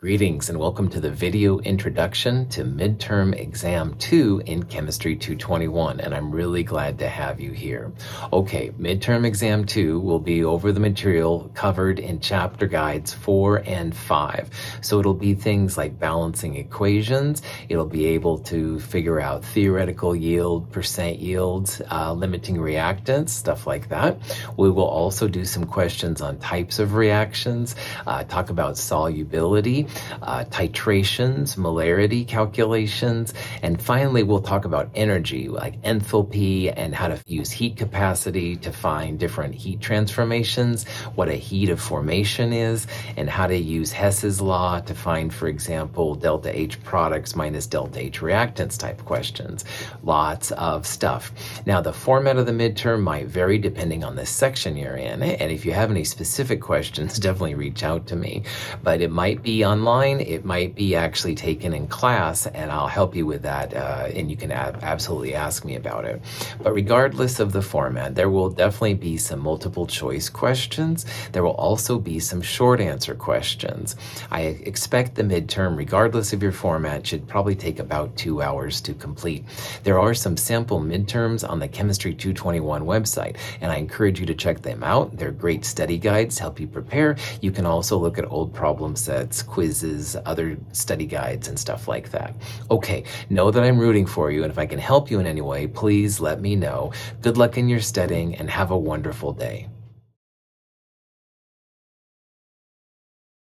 Greetings and welcome to the video introduction to midterm exam 2 in chemistry 221 and I'm really glad to have you here. Okay, midterm exam 2 will be over the material covered in chapter guides 4 and 5. So it'll be things like balancing equations, it'll be able to figure out theoretical yield, percent yields, uh, limiting reactants, stuff like that. We will also do some questions on types of reactions, uh, talk about solubility, uh, titrations, molarity calculations, and finally we'll talk about energy, like enthalpy and how to use heat capacity to find different heat transformations, what a heat of formation is, and how to use Hess's law to find, for example, delta H products minus delta H reactants type questions. Lots of stuff. Now, the format of the midterm might vary depending on the section you're in, and if you have any specific questions, definitely reach out to me. But it might be on online, it might be actually taken in class, and I'll help you with that, uh, and you can ab- absolutely ask me about it. But regardless of the format, there will definitely be some multiple choice questions. There will also be some short answer questions. I expect the midterm, regardless of your format, should probably take about two hours to complete. There are some sample midterms on the Chemistry 221 website, and I encourage you to check them out. They're great study guides, help you prepare. You can also look at old problem sets, quiz quizzes, other study guides, and stuff like that. Okay, know that I'm rooting for you, and if I can help you in any way, please let me know. Good luck in your studying and have a wonderful day.